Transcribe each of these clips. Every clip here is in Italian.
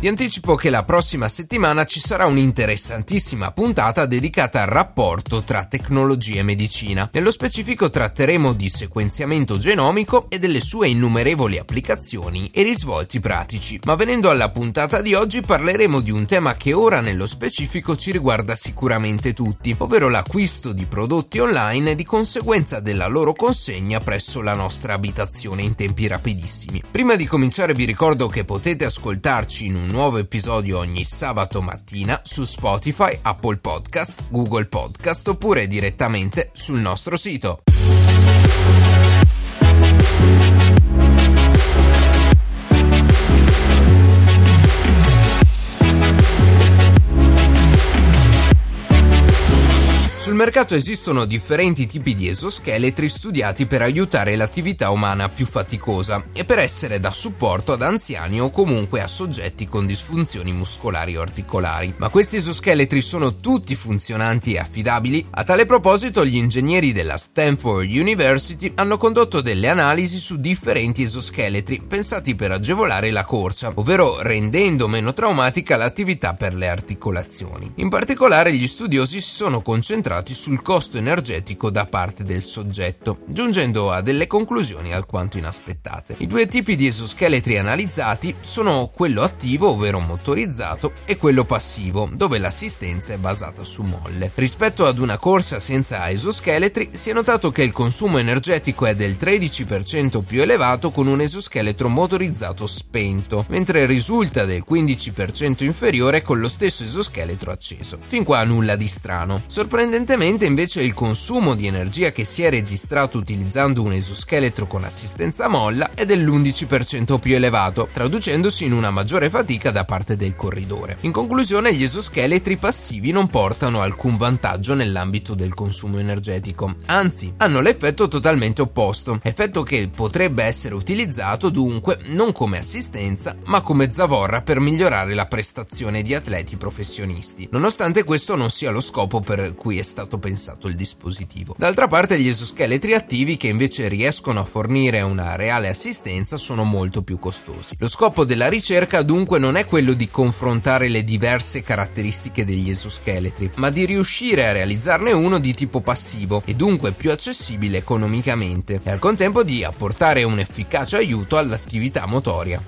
Vi anticipo che la prossima settimana ci sarà un'interessantissima puntata dedicata al rapporto tra tecnologia e medicina. Nello specifico tratteremo di sequenziamento genomico e delle sue innumerevoli applicazioni e risvolti pratici. Ma venendo alla puntata di oggi parleremo di un tema che ora nello specifico ci riguarda sicuramente tutti, ovvero l'acquisto di prodotti online e di conseguenza della loro consegna presso la nostra abitazione in tempi rapidissimi. Prima di cominciare vi ricordo che potete ascoltarci in un nuovo episodio ogni sabato mattina su Spotify, Apple Podcast, Google Podcast oppure direttamente sul nostro sito. Mercato esistono differenti tipi di esoscheletri studiati per aiutare l'attività umana più faticosa e per essere da supporto ad anziani o comunque a soggetti con disfunzioni muscolari o articolari. Ma questi esoscheletri sono tutti funzionanti e affidabili? A tale proposito gli ingegneri della Stanford University hanno condotto delle analisi su differenti esoscheletri pensati per agevolare la corsa, ovvero rendendo meno traumatica l'attività per le articolazioni. In particolare gli studiosi si sono concentrati basati sul costo energetico da parte del soggetto, giungendo a delle conclusioni alquanto inaspettate. I due tipi di esoscheletri analizzati sono quello attivo, ovvero motorizzato, e quello passivo, dove l'assistenza è basata su molle. Rispetto ad una corsa senza esoscheletri, si è notato che il consumo energetico è del 13% più elevato con un esoscheletro motorizzato spento, mentre risulta del 15% inferiore con lo stesso esoscheletro acceso. Fin qua nulla di strano. Sorprendentemente Recentemente invece il consumo di energia che si è registrato utilizzando un esoscheletro con assistenza molla è dell'11% più elevato, traducendosi in una maggiore fatica da parte del corridore. In conclusione, gli esoscheletri passivi non portano alcun vantaggio nell'ambito del consumo energetico, anzi hanno l'effetto totalmente opposto, effetto che potrebbe essere utilizzato dunque non come assistenza ma come zavorra per migliorare la prestazione di atleti professionisti, nonostante questo non sia lo scopo per cui è stato stato pensato il dispositivo. D'altra parte gli esoscheletri attivi che invece riescono a fornire una reale assistenza sono molto più costosi. Lo scopo della ricerca dunque non è quello di confrontare le diverse caratteristiche degli esoscheletri, ma di riuscire a realizzarne uno di tipo passivo e dunque più accessibile economicamente e al contempo di apportare un efficace aiuto all'attività motoria.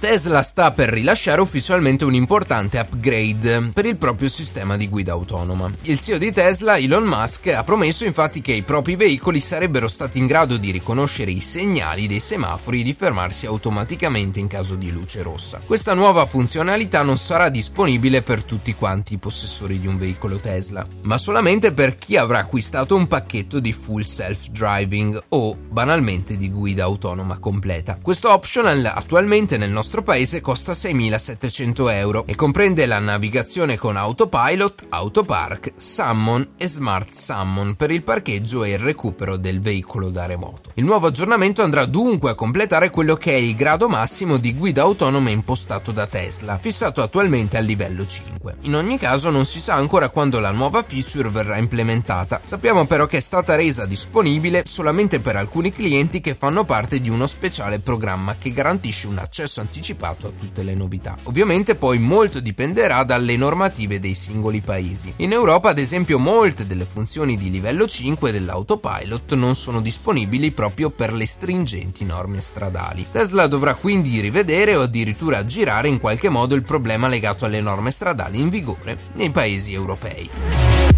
Tesla sta per rilasciare ufficialmente un importante upgrade per il proprio sistema di guida autonoma. Il CEO di Tesla, Elon Musk, ha promesso infatti che i propri veicoli sarebbero stati in grado di riconoscere i segnali dei semafori e di fermarsi automaticamente in caso di luce rossa. Questa nuova funzionalità non sarà disponibile per tutti quanti i possessori di un veicolo Tesla, ma solamente per chi avrà acquistato un pacchetto di full self-driving o banalmente di guida autonoma completa. Questo optional attualmente nel nostro nostro paese costa 6.700 euro e comprende la navigazione con Autopilot, Autopark, Summon e Smart Summon per il parcheggio e il recupero del veicolo da remoto. Il nuovo aggiornamento andrà dunque a completare quello che è il grado massimo di guida autonoma impostato da Tesla, fissato attualmente al livello 5. In ogni caso non si sa ancora quando la nuova feature verrà implementata, sappiamo però che è stata resa disponibile solamente per alcuni clienti che fanno parte di uno speciale programma che garantisce un accesso anticipato anticipato a tutte le novità. Ovviamente poi molto dipenderà dalle normative dei singoli paesi. In Europa ad esempio molte delle funzioni di livello 5 dell'autopilot non sono disponibili proprio per le stringenti norme stradali. Tesla dovrà quindi rivedere o addirittura aggirare in qualche modo il problema legato alle norme stradali in vigore nei paesi europei.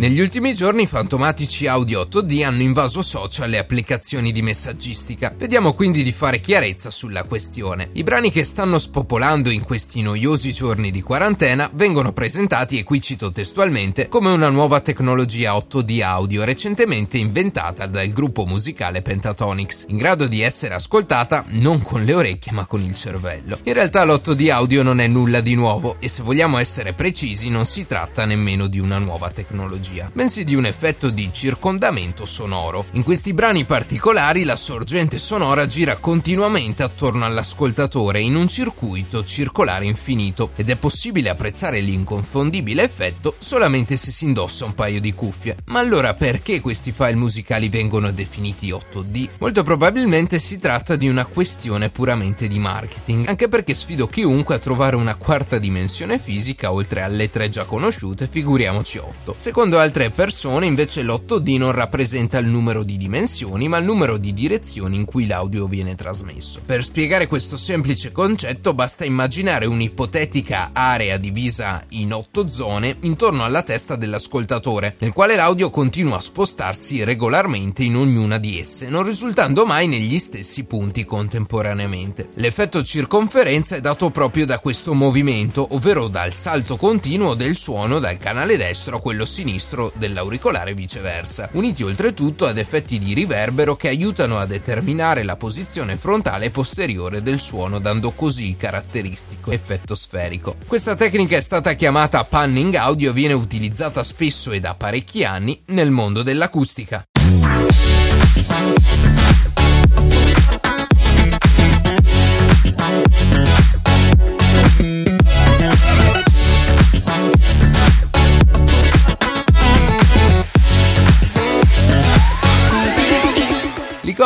Negli ultimi giorni i fantomatici audio 8D hanno invaso social e applicazioni di messaggistica. Vediamo quindi di fare chiarezza sulla questione. I brani che stanno spopolando in questi noiosi giorni di quarantena vengono presentati, e qui cito testualmente, come una nuova tecnologia 8D audio recentemente inventata dal gruppo musicale Pentatonix, in grado di essere ascoltata non con le orecchie ma con il cervello. In realtà l'8D audio non è nulla di nuovo e se vogliamo essere precisi non si tratta nemmeno di una nuova tecnologia tecnologia, bensì di un effetto di circondamento sonoro. In questi brani particolari la sorgente sonora gira continuamente attorno all'ascoltatore in un circuito circolare infinito ed è possibile apprezzare l'inconfondibile effetto solamente se si indossa un paio di cuffie. Ma allora perché questi file musicali vengono definiti 8D? Molto probabilmente si tratta di una questione puramente di marketing, anche perché sfido chiunque a trovare una quarta dimensione fisica oltre alle tre già conosciute, figuriamoci 8. Secondo altre persone invece l'8D non rappresenta il numero di dimensioni, ma il numero di direzioni in cui l'audio viene trasmesso. Per spiegare questo semplice concetto basta immaginare un'ipotetica area divisa in 8 zone intorno alla testa dell'ascoltatore, nel quale l'audio continua a spostarsi regolarmente in ognuna di esse, non risultando mai negli stessi punti contemporaneamente. L'effetto circonferenza è dato proprio da questo movimento, ovvero dal salto continuo del suono dal canale destro a quello sinistro dell'auricolare e viceversa, uniti oltretutto ad effetti di riverbero che aiutano a determinare la posizione frontale e posteriore del suono, dando così il caratteristico effetto sferico. Questa tecnica è stata chiamata panning audio e viene utilizzata spesso e da parecchi anni nel mondo dell'acustica.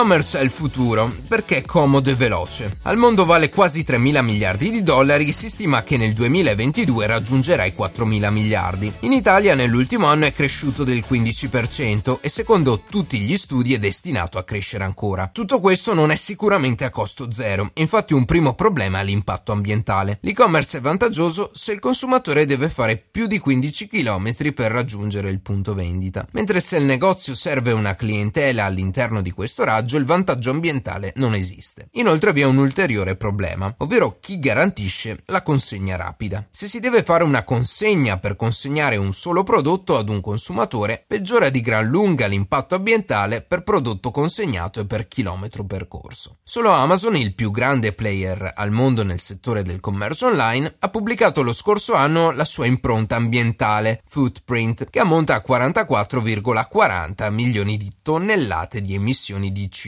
L'e-commerce è il futuro perché è comodo e veloce. Al mondo vale quasi 3 mila miliardi di dollari, si stima che nel 2022 raggiungerà i 4 mila miliardi. In Italia nell'ultimo anno è cresciuto del 15% e secondo tutti gli studi è destinato a crescere ancora. Tutto questo non è sicuramente a costo zero, infatti un primo problema è l'impatto ambientale. L'e-commerce è vantaggioso se il consumatore deve fare più di 15 km per raggiungere il punto vendita, mentre se il negozio serve una clientela all'interno di questo raggio vantaggio, il vantaggio ambientale non esiste. Inoltre vi è un ulteriore problema, ovvero chi garantisce la consegna rapida. Se si deve fare una consegna per consegnare un solo prodotto ad un consumatore, peggiora di gran lunga l'impatto ambientale per prodotto consegnato e per chilometro percorso. Solo Amazon, il più grande player al mondo nel settore del commercio online, ha pubblicato lo scorso anno la sua impronta ambientale, Footprint, che ammonta a 44,40 milioni di tonnellate di emissioni di CO2,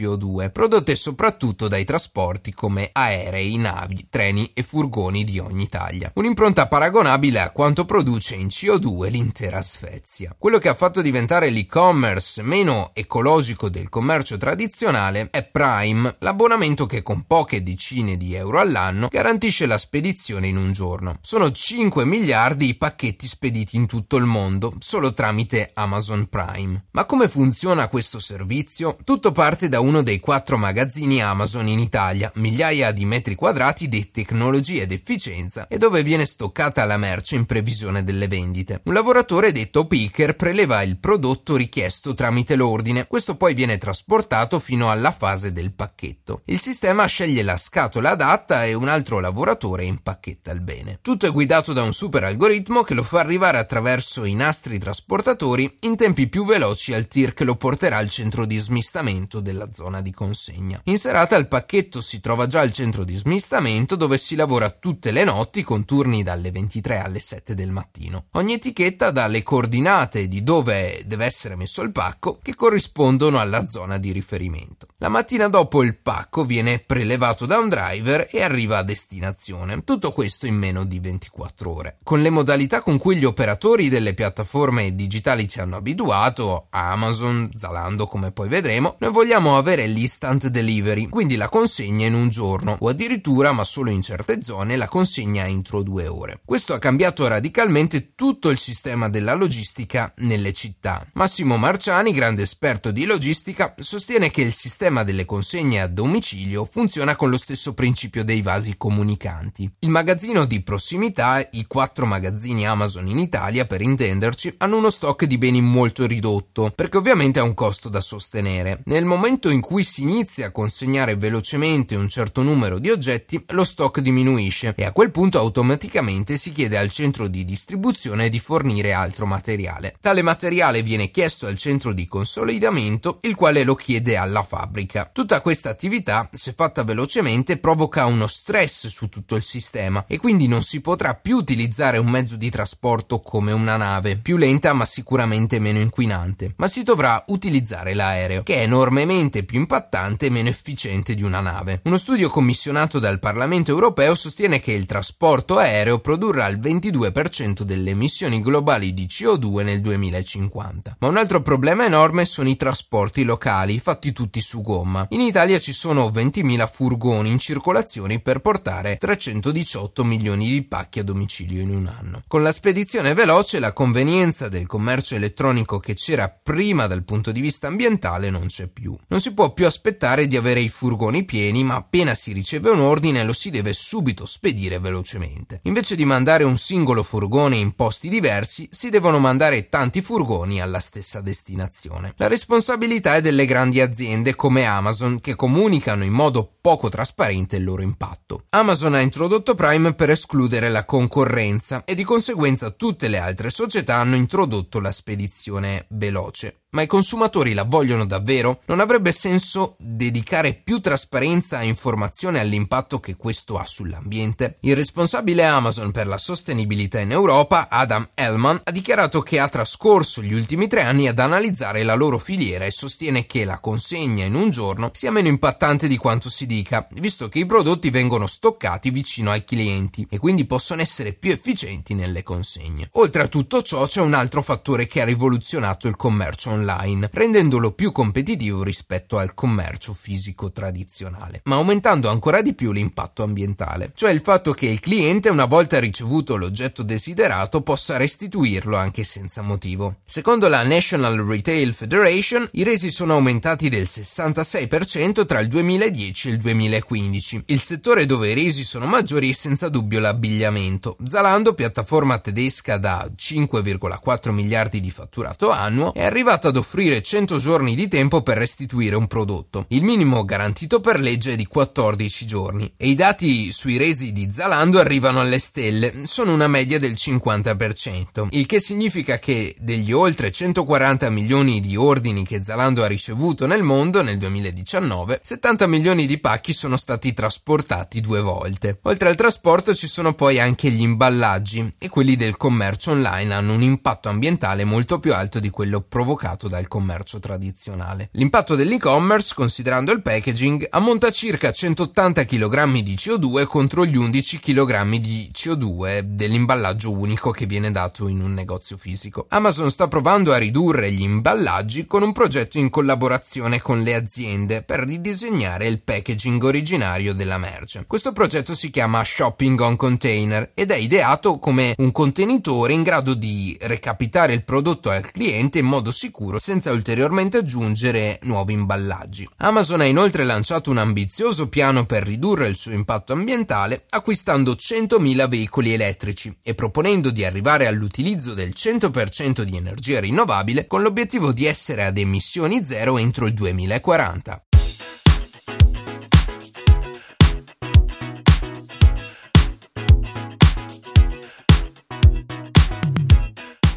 prodotte soprattutto dai trasporti come aerei, navi, treni e furgoni di ogni taglia. Un'impronta paragonabile a quanto produce in CO2 l'intera Svezia. Quello che ha fatto diventare l'e-commerce meno ecologico del commercio tradizionale è Prime, l'abbonamento che con poche decine di euro all'anno garantisce la spedizione in un giorno. Sono 5 miliardi i pacchetti spediti in tutto il mondo, solo tramite Amazon Prime. Ma come funziona questo servizio? Tutto parte da da uno dei quattro magazzini Amazon in Italia, migliaia di metri quadrati di tecnologia ed efficienza e dove viene stoccata la merce in previsione delle vendite. Un lavoratore detto picker preleva il prodotto richiesto tramite l'ordine, questo poi viene trasportato fino alla fase del pacchetto. Il sistema sceglie la scatola adatta e un altro lavoratore impacchetta il bene. Tutto è guidato da un super algoritmo che lo fa arrivare attraverso i nastri trasportatori in tempi più veloci al tir che lo porterà al centro di smistamento della zona di consegna. In serata il pacchetto si trova già al centro di smistamento dove si lavora tutte le notti con turni dalle 23 alle 7 del mattino. Ogni etichetta dà le coordinate di dove deve essere messo il pacco che corrispondono alla zona di riferimento. La mattina dopo il pacco viene prelevato da un driver e arriva a destinazione. Tutto questo in meno di 24 ore. Con le modalità con cui gli operatori delle piattaforme digitali ci hanno abituato, Amazon, Zalando come poi vedremo, noi vogliamo avere l'instant delivery, quindi la consegna in un giorno, o addirittura, ma solo in certe zone, la consegna entro due ore. Questo ha cambiato radicalmente tutto il sistema della logistica nelle città. Massimo Marciani, grande esperto di logistica, sostiene che il sistema delle consegne a domicilio funziona con lo stesso principio dei vasi comunicanti. Il magazzino di prossimità, i quattro magazzini Amazon in Italia, per intenderci, hanno uno stock di beni molto ridotto, perché ovviamente ha un costo da sostenere. Nel momento in cui si inizia a consegnare velocemente un certo numero di oggetti, lo stock diminuisce e a quel punto automaticamente si chiede al centro di distribuzione di fornire altro materiale. Tale materiale viene chiesto al centro di consolidamento, il quale lo chiede alla fabbrica fabbrica. Tutta questa attività, se fatta velocemente, provoca uno stress su tutto il sistema e quindi non si potrà più utilizzare un mezzo di trasporto come una nave, più lenta ma sicuramente meno inquinante, ma si dovrà utilizzare l'aereo, che è enormemente più impattante e meno efficiente di una nave. Uno studio commissionato dal Parlamento europeo sostiene che il trasporto aereo produrrà il 22% delle emissioni globali di CO2 nel 2050. Ma un altro problema enorme sono i trasporti locali, fatti tutti su gomma. In Italia ci sono 20.000 furgoni in circolazione per portare 318 milioni di pacchi a domicilio in un anno. Con la spedizione veloce la convenienza del commercio elettronico che c'era prima dal punto di vista ambientale non c'è più. Non si può più aspettare di avere i furgoni pieni, ma appena si riceve un ordine lo si deve subito spedire velocemente. Invece di mandare un singolo furgone in posti diversi, si devono mandare tanti furgoni alla stessa destinazione. La responsabilità è delle grandi aziende come Amazon che comunicano in modo poco trasparente il loro impatto. Amazon ha introdotto Prime per escludere la concorrenza e di conseguenza tutte le altre società hanno introdotto la spedizione veloce. Ma i consumatori la vogliono davvero? Non avrebbe senso dedicare più trasparenza e informazione all'impatto che questo ha sull'ambiente? Il responsabile Amazon per la sostenibilità in Europa, Adam Hellman, ha dichiarato che ha trascorso gli ultimi tre anni ad analizzare la loro filiera e sostiene che la consegna in un giorno sia meno impattante di quanto si dica, visto che i prodotti vengono stoccati vicino ai clienti e quindi possono essere più efficienti nelle consegne. Oltre a tutto ciò c'è un altro fattore che ha rivoluzionato il commercio online rendendolo più competitivo rispetto al commercio fisico tradizionale, ma aumentando ancora di più l'impatto ambientale, cioè il fatto che il cliente una volta ricevuto l'oggetto desiderato possa restituirlo anche senza motivo. Secondo la National Retail Federation, i resi sono aumentati del 66% tra il 2010 e il 2015. Il settore dove i resi sono maggiori è senza dubbio l'abbigliamento. Zalando, piattaforma tedesca da 5,4 miliardi di fatturato annuo, è arrivata ad offrire 100 giorni di tempo per restituire un prodotto. Il minimo garantito per legge è di 14 giorni e i dati sui resi di Zalando arrivano alle stelle, sono una media del 50%, il che significa che degli oltre 140 milioni di ordini che Zalando ha ricevuto nel mondo nel 2019, 70 milioni di pacchi sono stati trasportati due volte. Oltre al trasporto ci sono poi anche gli imballaggi e quelli del commercio online hanno un impatto ambientale molto più alto di quello provocato dal commercio tradizionale. L'impatto dell'e-commerce, considerando il packaging, ammonta a circa 180 kg di CO2 contro gli 11 kg di CO2 dell'imballaggio unico che viene dato in un negozio fisico. Amazon sta provando a ridurre gli imballaggi con un progetto in collaborazione con le aziende per ridisegnare il packaging originario della merce. Questo progetto si chiama Shopping on Container ed è ideato come un contenitore in grado di recapitare il prodotto al cliente in modo sicuro senza ulteriormente aggiungere nuovi imballaggi. Amazon ha inoltre lanciato un ambizioso piano per ridurre il suo impatto ambientale acquistando 100.000 veicoli elettrici e proponendo di arrivare all'utilizzo del 100% di energia rinnovabile con l'obiettivo di essere ad emissioni zero entro il 2040.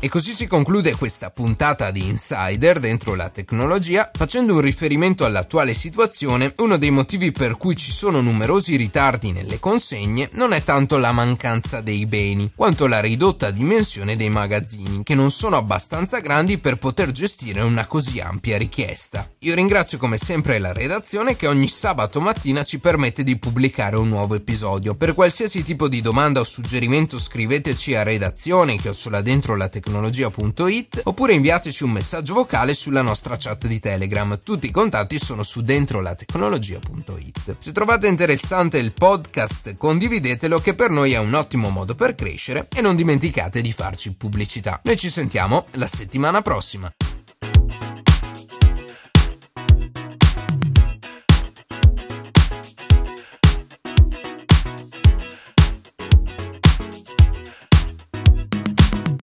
E così si conclude questa puntata di Insider dentro la tecnologia, facendo un riferimento all'attuale situazione, uno dei motivi per cui ci sono numerosi ritardi nelle consegne non è tanto la mancanza dei beni, quanto la ridotta dimensione dei magazzini, che non sono abbastanza grandi per poter gestire una così ampia richiesta. Io ringrazio come sempre la redazione che ogni sabato mattina ci permette di pubblicare un nuovo episodio. Per qualsiasi tipo di domanda o suggerimento scriveteci a redazione chiocciola dentro la tecnologia tecnologia.it oppure inviateci un messaggio vocale sulla nostra chat di Telegram. Tutti i contatti sono su dentro la tecnologia.it. Se trovate interessante il podcast, condividetelo che per noi è un ottimo modo per crescere e non dimenticate di farci pubblicità. Noi ci sentiamo la settimana prossima.